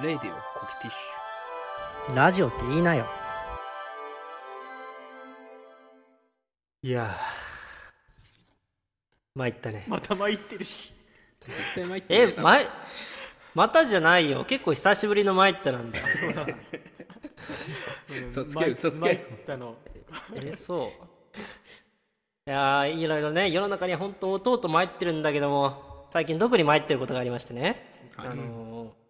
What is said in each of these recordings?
レイディオコキティッシラジオって言いなよ。いや参ったね。また参ってるし。ュ絶対参ってえね多分前またじゃないよ。結構久しぶりの参ったなんだ。嘘つけ嘘つけ参ったの。えそう。いやーいろいろね世の中に本当弟参ってるんだけども最近特に参ってることがありましてね、はい。あのー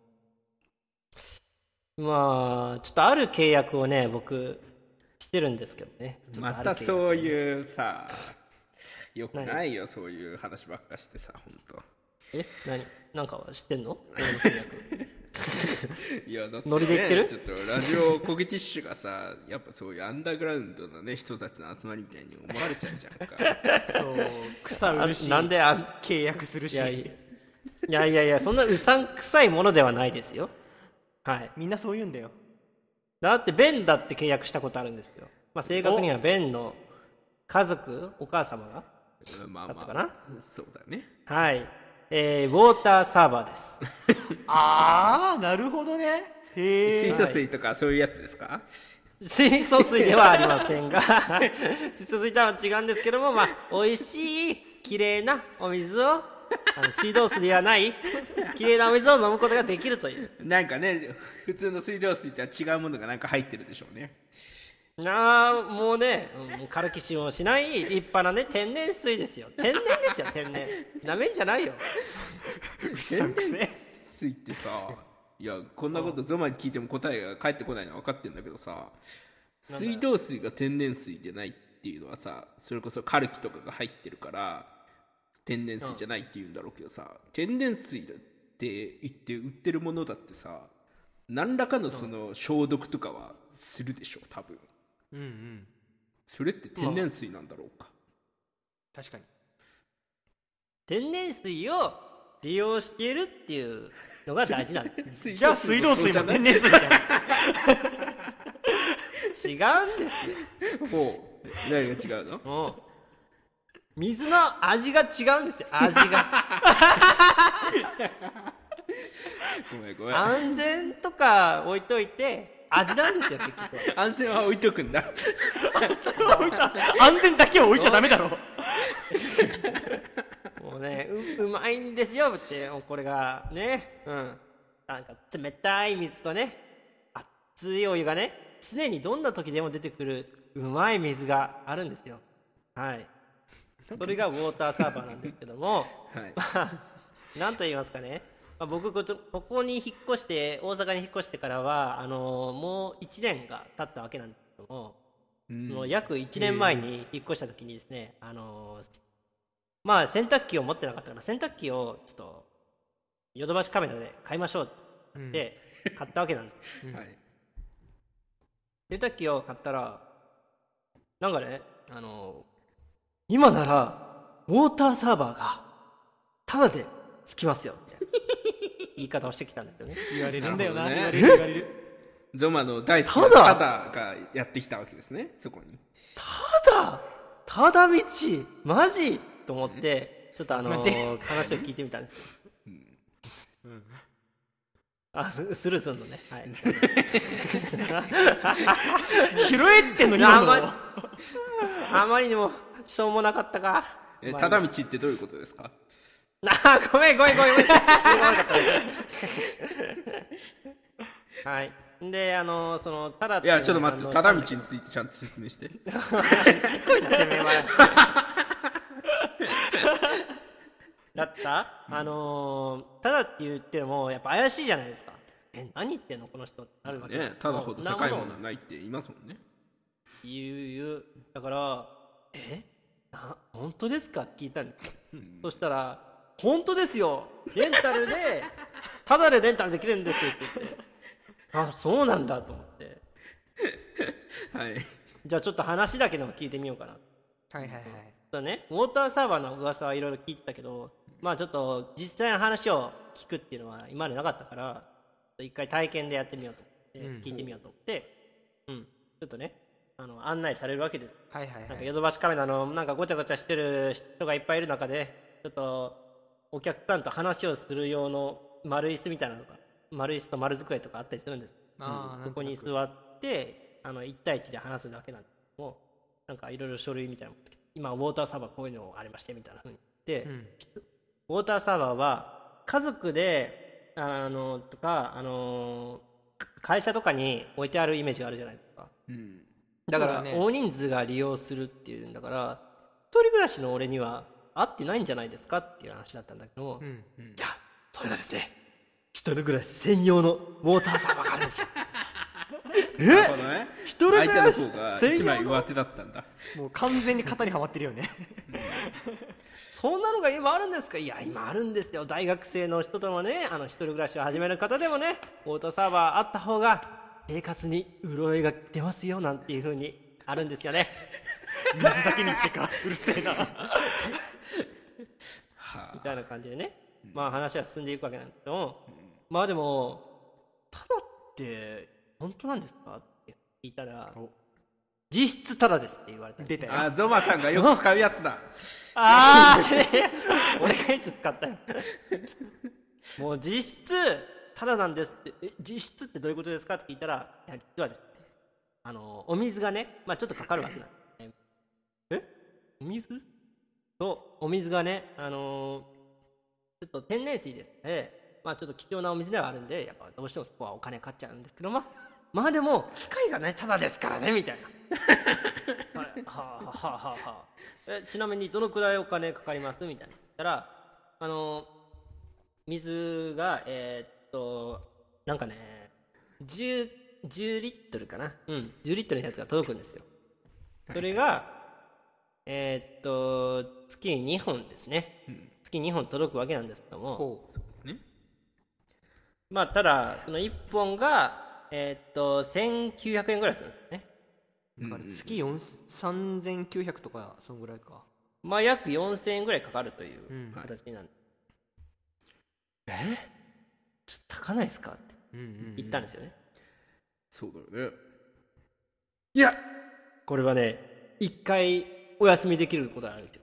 まあちょっとある契約をね僕してるんですけどね。またそういうさよくないよそういう話ばっかしてさ本え？何？なんか知ってんの？俺の契約。当 いやだって、ね、ノリで言ってる？ちょっとラジオコケティッシュがさやっぱそういうアンダーグラウンドのね人たちの集まりみたいに思われちゃうじゃんか。そう。草売るしあなんであ契約するし。いや。いやいやいやそんなうさんくさいものではないですよはい。みんなそう言うんだよ。だってベンだって契約したことあるんですよ、まあ、正確にはベンの家族お母様がまあまあ。だったかな？そうだね。はい、えー、ウォーターサーバーです。ああなるほどね。へえ水素水とかそういうやつですか、水素水ではありませんが。水素水とは違うんですけどもまあ美味しい綺麗なお水をあの水道水ではない綺麗なお水を飲むことができるという。なんかね普通の水道水とは違うものがなんか入ってるでしょうね。ああもうね、うん、カルキシウムをしない立派なね天然水ですよ。天然ですよ天然。なめんじゃないよ。うっさ水ってさいやこんなことゾマに聞いても答えが返ってこないのは分かってんだけどさ水道水が天然水でないっていうのはさそれこそカルキとかが入ってるから天然水じゃないって言うんだろうけどさ、天然水だって言って売ってるものだってさ何らかのその消毒とかはするでしょ多分。うんうん。それって天然水なんだろうか、確かに。天然水を利用しているっていうのが大事なんです水じゃあ水道水も天然水じゃん。違うんですよ。もう何が違うの？水の味が違うんですよ味が。ごめんごめん。安全とか置いといて味なんですよ結局。は安全は置いとくんだ。安全だけは置いちゃダメだろ。もうねううまいんですよってこれがね。うん。なんか冷たい水とね熱いお湯がね常にどんな時でも出てくるうまい水があるんですよ。はいそれがウォーターサーバーなんですけどもはい。なんと言いますかね、まあ、僕こここに引っ越して大阪に引っ越してからはあのもう1年が経ったわけなんですけども、うん。その約1年前に引っ越した時にですねあのまあ洗濯機を持ってなかったから洗濯機をちょっとヨドバシカメラで買いましょうって買ったわけなんです、はい。洗濯機を買ったらなんかねあの今ならウォーターサーバーがタダでつきますよ。みたいな言い方をしてきたんですよね。言われるんだよな。なるほどね。ゾマの大好きなただ。タダがやってきたわけですね。そこに。ただただ道マジと思ってちょっとあの待って。話を聞いてみたんですあススルーすんのね。はい。拾えってんの今の。あまりあまりにもしょうもなかったか。まあえただ道ってどういうことですか？あごめんごめんごめん。ごめん はい。であのそのただいやちょっと待ってただ道についいてちゃんと説明して。てすごいなてめえはだった？あのーただって言ってもやっぱ怪しいじゃないですか。え何言ってんの？この人ってなるわけ。ねただほど高いものなはないって言いますもんね。言う言う。だからえな本当ですか？って聞いたんですよそしたら「本当ですよ。レンタルでタダでレンタルできるんです」って言って。あそうなんだと思って。はい。じゃあちょっと話だけでも聞いてみようかな。はいはいはい。だね。ウォーターサーバーの噂はいろいろ聞いてたけどまあちょっと実際の話を聞くっていうのは今までなかったから一回体験でやってみようと思って、うん。聞いてみようと思ってうん。ちょっとねあの案内されるわけです。はいはいはい。なんかヨドバシカメラのなんかごちゃごちゃしてる人がいっぱいいる中でちょっとお客さんと話をする用の丸椅子みたいなのが丸椅子と丸机とかあったりするんです。あーそこに座ってあの1対1で話すだけなんですけどもなんかいろいろ書類みたいなの今ウォーターサーバーこういうのありましてみたいなふうに言って、うんウォーターサーバーは家族であのとかあの会社とかに置いてあるイメージがあるじゃないですか。うん。だから大人数が利用するっていうんだから一人暮らしの俺には合ってないんじゃないですかっていう話だったんだけども、いうん。やそれがですね一人暮らし専用のウォーターサーバーがあるんですよ。なるほどね。一人暮らし専用上手だったんだ。もう完全に型にはまってるよね そんなのが今あるんですか？いや今あるんですよ。大学生の人ともねあの一人暮らしを始める方でもねウォーターサーバーあった方が生活に潤いが出ますよなんていう風にあるんですよね。水だけにってか うるせえな。はみたいな感じでねまあ話は進んでいくわけなんですけどもまあでもただって本当なんですか？って聞いたらお実質ただですって言われた。出たよ。あゾマさんがよく使うやつだ。ああ俺がいつ使ったよ。もう実質ただなんですって。え実質ってどういうことですかって聞いたらいや実はですねあのお水がねまあちょっとかかるわけなんです。ねえ？お水？とお水がねあのちょっと天然水ですねまあちょっと貴重なお水ではあるんでやっぱどうしてもそこはお金かかっちゃうんですけどまあまあでも機械がねただですからねみたいなはい。はあはあはあはあえちなみにどのくらいお金かかります？みたいな。言ったらあの水がえーっとなんかね 10, 10リットルかな。うん。10リットルのやつが届くんですよ。それがえーっと月に2本ですね、月に2本届くわけなんですけども。ね。まあただその1本がえーっと1900円ぐらいするんですねだから月4 3900とかそんぐらいか。まあ約4000円ぐらいかかるといううん。形になる、え？ちょっと高ないですか？ってうんうん言ったんですよね、そうだよね。いや！これはね一回お休みできることがあるんですよ。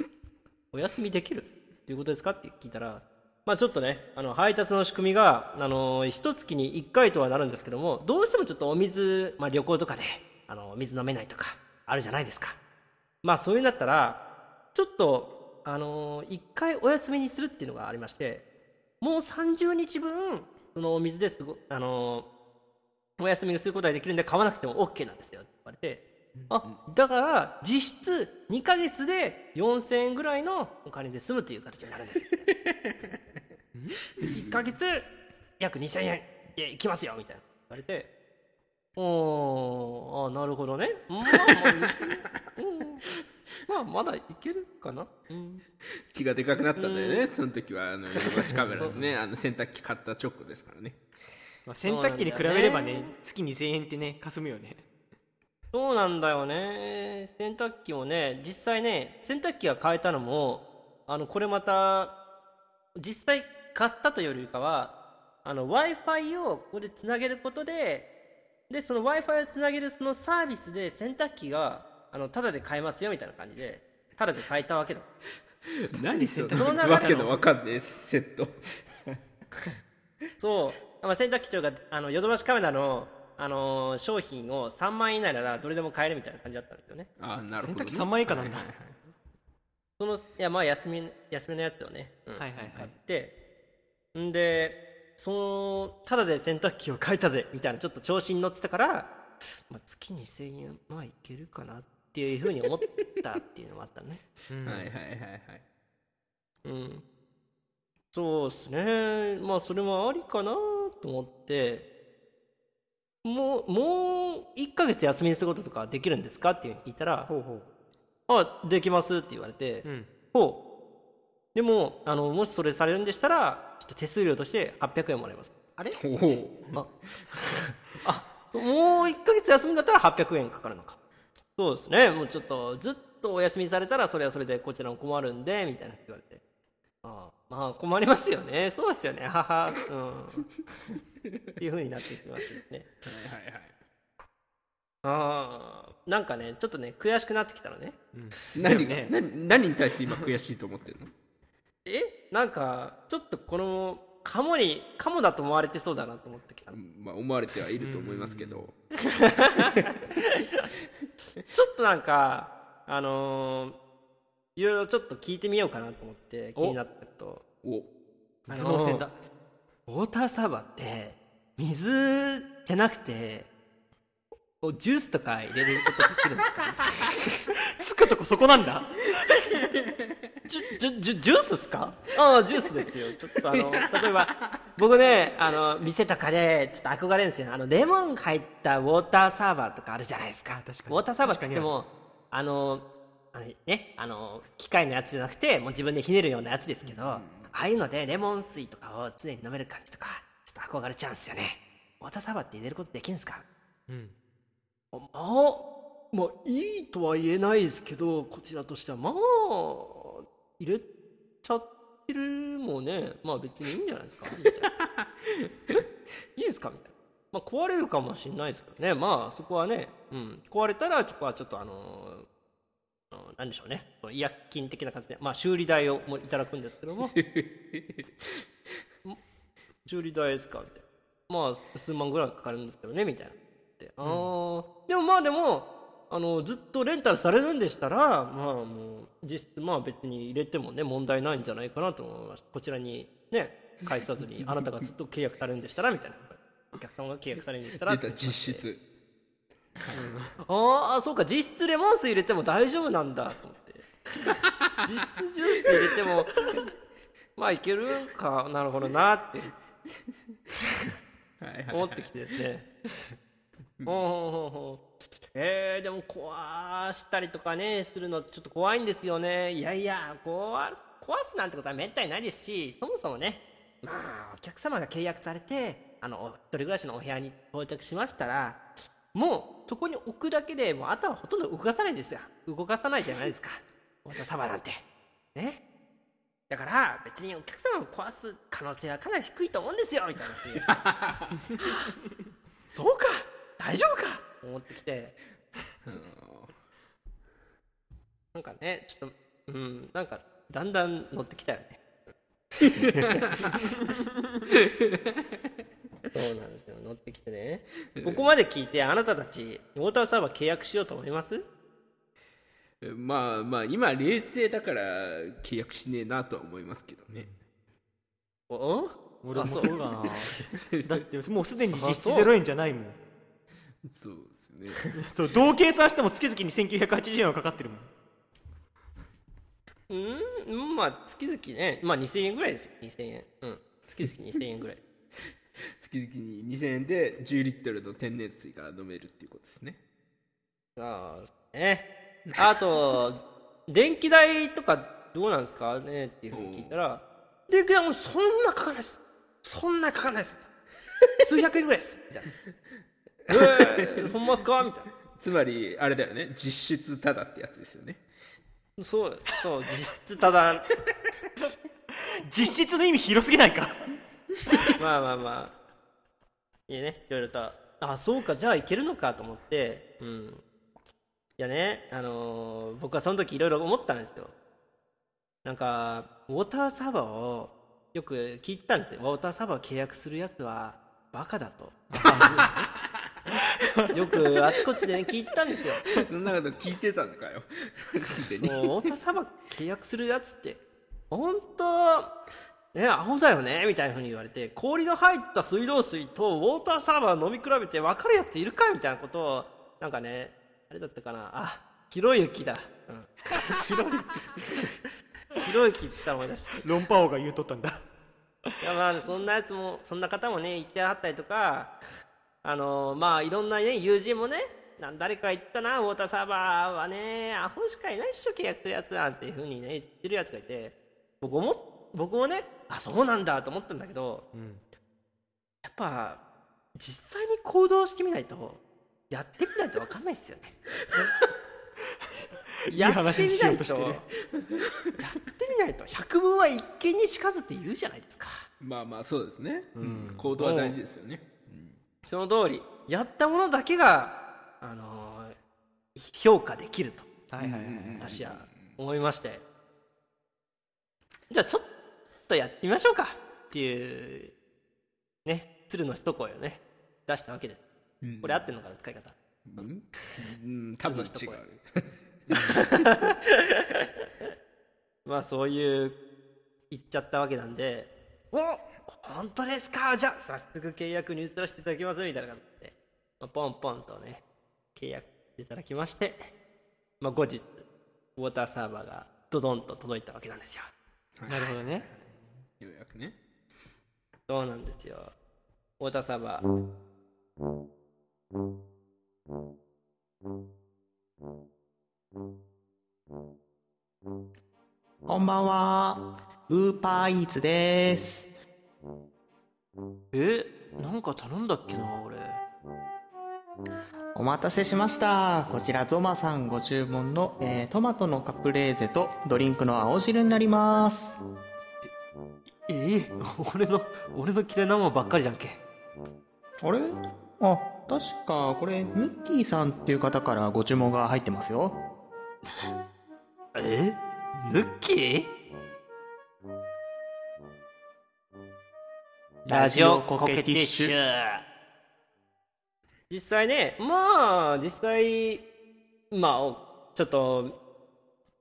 お休みできる？っていうことですか？って聞いたらまあちょっとねあの配達の仕組みがあの一月に1回とはなるんですけどもどうしてもちょっとお水、まあ、旅行とかであの水飲めないとかあるじゃないですか。まあそういうんだったらちょっとあの1回お休みにするっていうのがありましてもう30日分そのお水ですごあのお休みすることができるんで買わなくても OK なんですよって言われて。あだから実質2ヶ月で4000円ぐらいのお金で済むという形になるんですよ。1ヶ月約2000円いきますよみたいな。言われておーあなるほどね。まあまあ2000円うん。まあまだいけるかな、うん、気がでかくなったんだよね。その時はあのヨドバシカメラのねあの洗濯機買った直後ですからね。まあ洗濯機に比べればねね月2000円ってねかすむよね。そうなんだよね。洗濯機もね実際ね洗濯機が変えたのもあのこれまた実際買ったというよりかはあの w i f i をここでつなげることででその w i f i をつなげるそのサービスで洗濯機があのタダで買えますよみたいな感じでタダで買えたわけだ。何そのそうなるわけのわかんねえセット。そう、まあ、洗濯機というかあのヨドバシカメラの、あのー商品を3万円以内ならどれでも買えるみたいな感じだったんですよね。あなるほど、ね、洗濯機3万円以下なんだ。はいはいはい。そのいやまあ安め安めのやつをね、うんはいはいはい。買って。んでそのただで洗濯機を買えたぜみたいなちょっと調子に乗ってたから、まあ、月2000円まあいけるかなっていうふうに思ったっていうのもあったね。うん。はいはいはいはい。うん。そうですね。まあそれもありかなと思って。もうもう1ヶ月休みにすることとかできるんですかっていうふうに聞いたらほうほ「あできます」って言われて、ううん。ほうでもあのもしそれされるんでしたらちょっと手数料として800円もらいます。あれ？おお。あ。あそうもう1ヶ月休みだったら800円かかるのか。そうですね。もうちょっとずっとお休みされたらそれはそれでこちらも困るんでみたいな言われて。ああまあ困りますよね。そうですよね。はは。うん。っていうふうになってきましたね。はいはいはい。ああなんかねちょっとね悔しくなってきたのね。何が、ね。何何に対して今悔しいと思ってるの？え？なんかちょっとこのカモにカモだと思われてそうだなと思ってきた。のまあ思われてはいると思いますけど。ちょっとなんかあのーいろいろちょっと聞いてみようかなと思って気になったこと。お。あの頭脳戦だ。ウォーターサーバーって水じゃなくておジュースとか入れることできるんですか つくとこそこなんだ？ジュジュジュジュースですか？ああジュースですよ。ちょっとあの 例えば僕ねあの店とかでちょっと憧れるんですよ。あのレモン入ったウォーターサーバーとかあるじゃないですか。あ確かに。ウォーターサーバーっつってもあのあのねあの機械のやつじゃなくてもう自分でひねるようなやつですけど、ああいうのでレモン水とかを常に飲める感じとかちょっと憧れちゃうんですよね。ウォーターサーバーって入れることできるんですか？うんあまあいいとは言えないですけどこちらとしてはまあ入れちゃってるもんねまあ別にいいんじゃないですかみたいな。え？いいですかみたいな。まあ壊れるかもしれないですけどね。まあそこはね、うん、壊れたらそこはちょっとあのあのなんでしょうね。違約金的な感じでまあ修理代をもいただくんですけども。修理代ですかみたいな。まあ数万ぐらいかかるんですけどねみたいなあー。でもまあでもあのずっとレンタルされるんでしたらまあもう実質まあ別に入れてもね問題ないんじゃないかなと思いました。こちらにね返さずに あなたがずっと契約されるんでしたらみたいな。お客様が契約されるんでしたら出た実質。ああそうか。実質レモン水入れても大丈夫なんだと思って。実質ジュース入れてもまあいけるんかなるほどなって。思ってきてですね。ほうほうえー、でも壊したりとかねするのちょっと怖いんですよね。いやいや壊す壊すなんてことはめったにないですしそもそもねまあお客様が契約されてあの一人暮らしのお部屋に到着しましたらもうそこに置くだけでもうあとはほとんど動かさないですよ。動かさないじゃないですか。ウォーターサーバーなんて。ね。だから別にお客様を壊す可能性はかなり低いと思うんですよみたいな そうか大丈夫か？思ってきて。なんかねちょっとうんなんかだんだん乗ってきたよね。そうなんですよ。乗ってきてね。ここまで聞いてあなたたちウォーターサーバー契約しようと思います？まあまあ今冷静だから契約しねえなとは思いますけどね。お？俺もあそそううだな。だってもうすでに実質あそう。0円じゃないもんそうですね。そうどう計算しても月々に1980円はかかってるもん。うん？まあ月々ね。まあ2000円ぐらいですよ。2000円。うん。月々2000円ぐらい。月々に2000円で10リットルの天然水が飲めるっていうことですね。そうですね。あと電気代とかどうなんですかねっていうふうに聞いたら。電気代もそんなかかんないです。そんなかかんないです。数百円ぐらいです。みたいなえー、ほんまっすか？みたいな。つまりあれだよね。実質ただってやつですよね。そうそう実質ただ。実質の意味広すぎないか？まあまあまあ。いいね。いろいろと。あそうか。じゃあいけるのかと思って。うん。いやねあのー僕はその時いろいろ思ったんですよ。なんかウォーターサーバーをよく聞いてたんですよ。ウォーターサーバーを契約するやつはバカだと よくあちこちでね聞いてたんですよ。そんなこと聞いてたのかよ。すでにそうウォーターサーバー契約するやつって。本当？ねアホだよね？みたいなふうに言われて氷の入った水道水とウォーターサーバー飲み比べて分かるやついるか？みたいなことをなんかねあれだったかな？あひろゆきだ、うん、ひろゆき。ひろゆきって言ったら思い出した。論破王が言うとったんだ。いやまあそんなやつもそんな方もね言ってはったりとかあのまあいろんなね友人もね誰か言ったなウォーターサーバーはねアホしかいないっしょ契約するやつなんていうふうにね言ってるやつがいて僕も僕もねあそうなんだと思ったんだけどうん。やっぱ実際に行動してみないとやってみないと分かんないですよね。いい話にしようとやってみないと百聞は一見にしかずって言うじゃないですか。まあまあそうですね、うん。行動は大事ですよね、その通りやったものだけが、あのー評価できると私は思いまして。じゃあちょっとやってみましょうかっていうね鶴の一声をね出したわけです。うん。これ合ってんのかな使い方。うん、うん、多分違その一う。まあそういう言っちゃったわけなんで「お本当ですか？じゃあ早速契約に移らせていただきます」みたいな感じで、まあ、ポンポンとね契約していただきまして、まあ、後日ウォーターサーバーがドドンと届いたわけなんですよ。なるほどね。ようやくね。そうなんですよ。ウォーターサーバー。こんばんはウーパーイーツです。えなんか頼んだっけな俺。お待たせしました。こちらゾマさんご注文の、えートマトのカプレーゼとドリンクの青汁になります。ええ俺の俺の嫌いなもんばっかりじゃんけ。あれ？あ確かこれミッキーさんっていう方からご注文が入ってますよ。え？ヌッキー？ラジオコケティッシュ。実際ねまあ実際まあおちょっと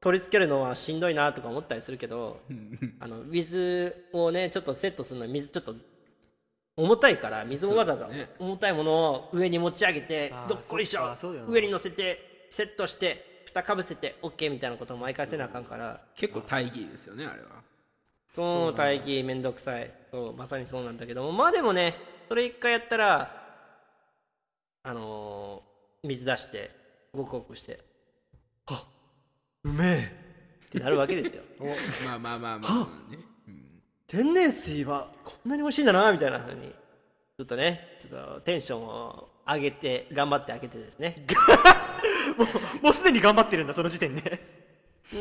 取り付けるのはしんどいなとか思ったりするけどあの水をねちょっとセットするのは水ちょっと重たいから水をわざわざね。重たいものを上に持ち上げてどっこいしょ上に乗せてセットして蓋かぶせて OK みたいなことを毎回せなあかんから。結構大義ですよねあれはその待機めんどくさい。そうまさにそうなんだけども。まあでもねそれ一回やったらあのー水出してごくごくしてあうめえってなるわけですよ。まあまあまあまあまあ。ね、うん天然水はこんなに美味しいんだなみたいなふうにちょっとねちょっとテンションを上げて頑張ってあげてですね。もうもうすでに頑張ってるんだその時点で。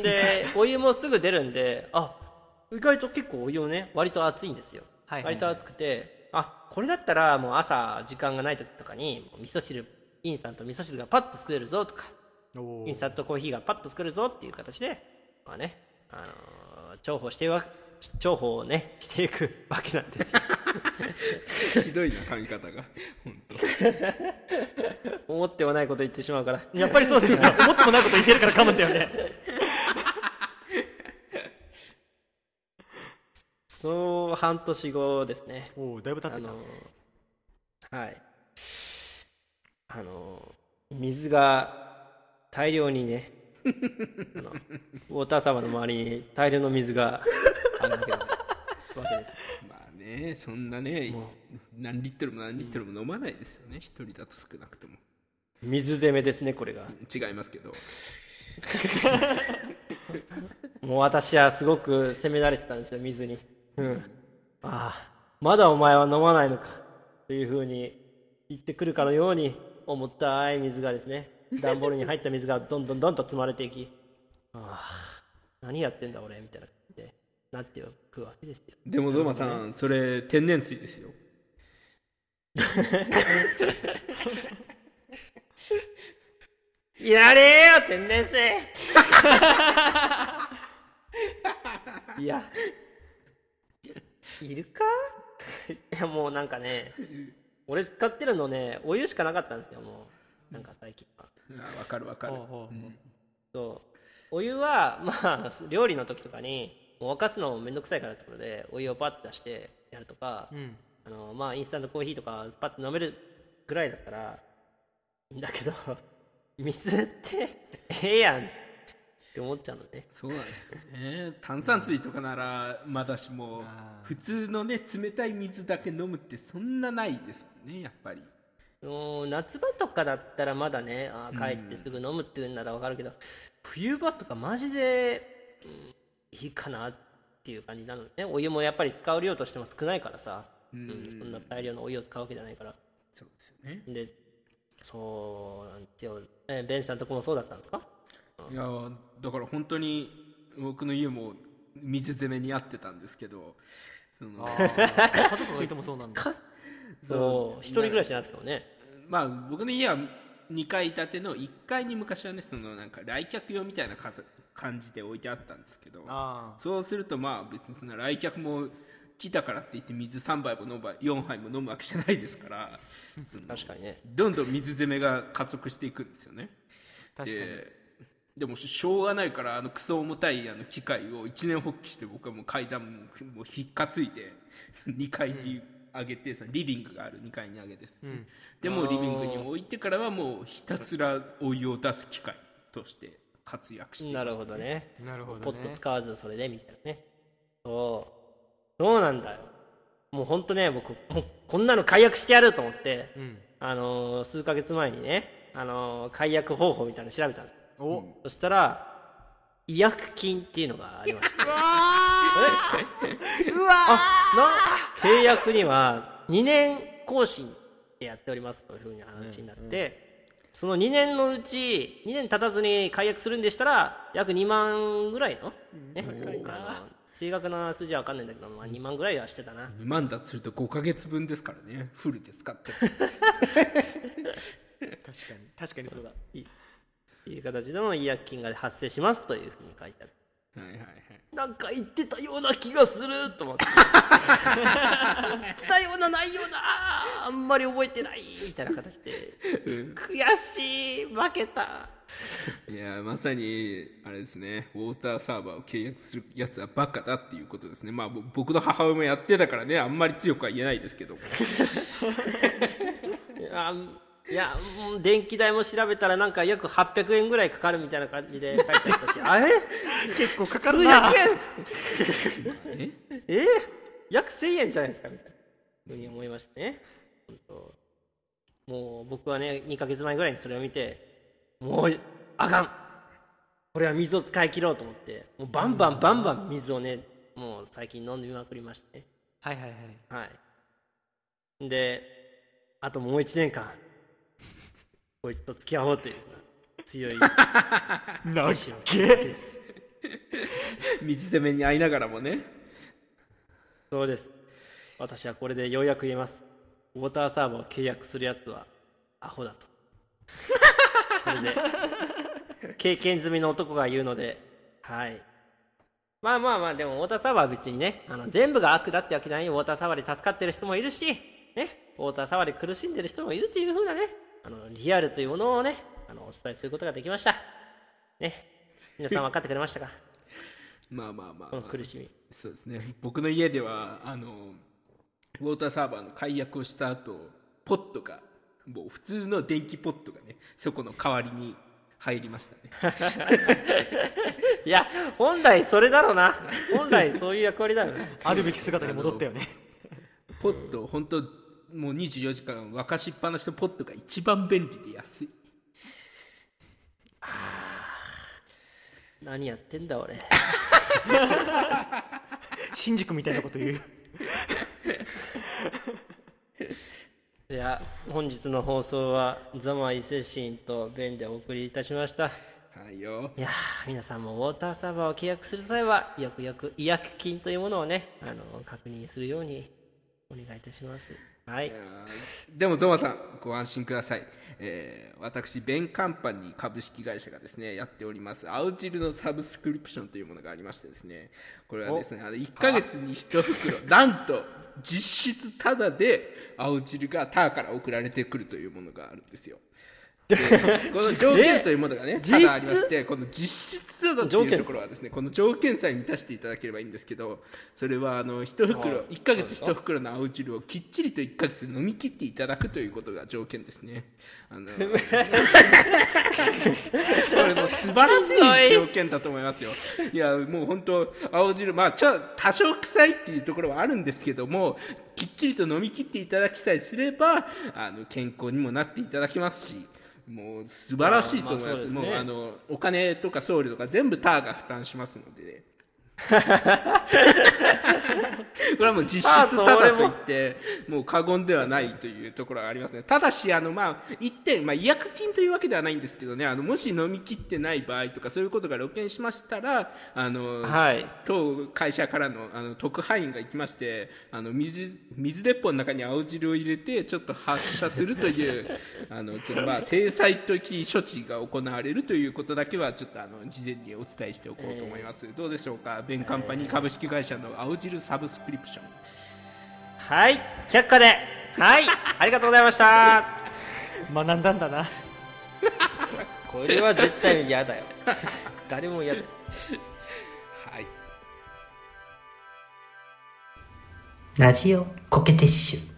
でお湯もすぐ出るんであ意外と結構お湯をね。割と熱いんですよ、はいはいはい。割と熱くてあこれだったらもう朝時間がない時とかに味噌汁インスタント味噌汁がパッと作れるぞとかインスタントコーヒーがパッと作れるぞっていう形でまあねあのー重宝していわ重宝をねしていくわけなんですよ。ひどいな髪型が。本当 思ってもないこと言ってしまうから。やっぱりそうだよね。思ってもないこと言ってるから噛むんだよねその半年後ですね。おおだいぶ経ってた。はい。あの水が大量にね あのウォーターサーバーの周りに大量の水があるわけです。わけですまあねそんなね何リットルも何リットルも飲まないですよね。一人だと少なくとも。水攻めですねこれが。違いますけど。もう私はすごく責められてたんですよ水にうん。ああまだお前は飲まないのかというふうに言ってくるかのように重たい水がですね。段ボールに入った水がどんどんどんと積まれていき。ああ。何やってんだ俺みたいな。感じでなってくわけですよ。でもドーマさんそれ天然水ですよ。やれよ天然水。いやいるか？いやもうなんかね俺使ってるのねお湯しかなかったんですよもう。なんか最近は。あわかるわかる。そう。お湯はまあ料理の時とかにもう沸かすのもめんどくさいからってことでお湯をパッと出してやるとか、うん。あのまあインスタントコーヒーとかパッと飲めるぐらいだったらいいんだけど 水ってええやんって思っちゃうのね。そうなんですよね。炭酸水とかならまだしも普通のね冷たい水だけ飲むってそんなないですもんねやっぱり。夏場とかだったらまだねあー帰ってすぐ飲むっていうんならわかるけど、冬場とかマジで、うんいいかなっていう感じなのね。お湯もやっぱり使う量としても少ないからさ、うん。うんそんな大量のお湯を使うわけじゃないから。そうですよね。でそうなんですよ、えベンさんとこもそうだったんですか？いやだから本当に僕の家も水攻めにあってたんですけどその 家族がいてもそうなんだ。そう一人暮らしになってたもんね。まあ僕の家は2階建ての1階に昔はねそのなんか来客用みたいな感じで置いてあったんですけどあそうするとまあ別にそんな来客も来たからって言って水3杯も飲む4杯も飲むわけじゃないですから 確かにね。どんどん水攻めが加速していくんですよね。確かにででもしょうがないからあのクソ重たいあの機械を一年発起して僕はもう階段ももうひっかついて 2階に上げて、そのリビングがある2階に上げて、ん。でもうリビングに置いてからはもうひたすらお湯を出す機械として活躍していましたなるほどね。なるほどね。ポット使わずそれでみたいなね。そう。そうなんだよ。もうほんとね僕もうこんなの解約してやると思ってうん。あのー数ヶ月前にね、あのー解約方法みたいなの調べたんですお。そしたら違約金っていうのがありまして。うわあな契約には2年更新でやっておりますというふうに話になって、その2年のうち2年経たずに解約するんでしたら約2万ぐらいの,、ね、あの正確な数字は分かんないんだけど、まあ、2万ぐらいはしてたな。2万だとすると5ヶ月分ですからね。フルで使って。る 確かに確かにそうだ。いいいう形での違約金が発生しますというふうに書いてある。はいはいはい。なんか言ってたような気がすると思って。言ってたような内容だあんまり覚えてないみたいな形で悔しい負けた。いやまさにあれですね。ウォーターサーバーを契約するやつはバカだっていうことですね。まあぼ僕の母親もやってたからねあんまり強くは言えないですけど いやいや電気代も調べたらなんか約800円ぐらいかかるみたいな感じで 書いてあったし。あれ？結構かか数るな。百円？え？え？約1000円じゃないですかみたいな。ふうに思いましてね。もう僕はね2ヶ月前ぐらいにそれを見てもうあかん。これは水を使い切ろうと思ってもうバンバンバンバン水をねもう最近飲んでみまくりまして。ねはいはいはい。はい。であともう1年間こいつと付き合おうという強いなっけ？です。水攻めに遭いながらもね。そうです。私はこれでようやく言えます。ウォーターサーバーを契約するやつはアホだと。これで経験済みの男が言うのではい。まあまあまあでもウォーターサーバーは別にねあの全部が悪だってわけじゃない。ウォーターサーバーで助かってる人もいるしね。ウォーターサーバーで苦しんでる人もいるというふうなねあのリアルというものをねあのお伝えすることができました。ね。皆さん分かってくれましたか？まあまあまあ、このまあ苦しみ。そうですね。僕の家ではあのウォーターサーバーの解約をした後ポットがもう普通の電気ポットがねそこの代わりに入りましたね。いや本来それだろうな。本来そういう役割だよね。あるべき姿に戻ったよね。ポット本当もう24時間沸かしっぱなしのポットが一番便利で安い。何やってんだ俺。新宿みたいなこと言う。いや本日の放送はザマ伊勢神とベンでお送りいたしました。はいよ。いやー皆さんもウォーターサーバーを契約する際はよくよく違約金というものをねあの確認するようにお願いいたしますはい。でもゾマさんご安心ください、えー私ベンカンパニー株式会社がですねやっております青汁のサブスクリプションというものがありましてですね。これはですねあの1ヶ月に1袋なんと実質タダで青汁がターから送られてくるというものがあるんですよ。でこの条件というものがねただありましてこの実質タダっていうところはですねこの条件さえ満たしていただければいいんですけどそれはあの1袋1ヶ月1袋の青汁をきっちりと1ヶ月で飲み切っていただくということが条件ですね。あの これもう素晴らしい条件だと思いますよ。いやもう本当青汁まあちょ多少臭いっていうところはあるんですけどもきっちりと飲み切っていただきさえすればあの健康にもなっていただきますしもう素晴らしいと思います,、まあまあそうですね。もうあのお金とか送料とか全部ターが負担しますので これはもう実質あただと言っても。う過言ではないというところがありますね。ただしあのまあ一点、まあ、違約金というわけではないんですけどね。あのもし飲み切ってない場合とかそういうことが露見しましたらあの、はい。当会社からのあの特派員が行きましてあの水水鉄砲の中に青汁を入れてちょっと発射するという あのちょっとまあ制裁的処置が行われるということだけはちょっとあの事前にお伝えしておこうと思います、どうでしょうか？ベンカンパニー株式会社の青汁サブスクリプション。はい却下で。はい ありがとうございました。学んだんだな。これは絶対嫌だよ。誰も嫌だよ。はい。ラジオコケティッシュ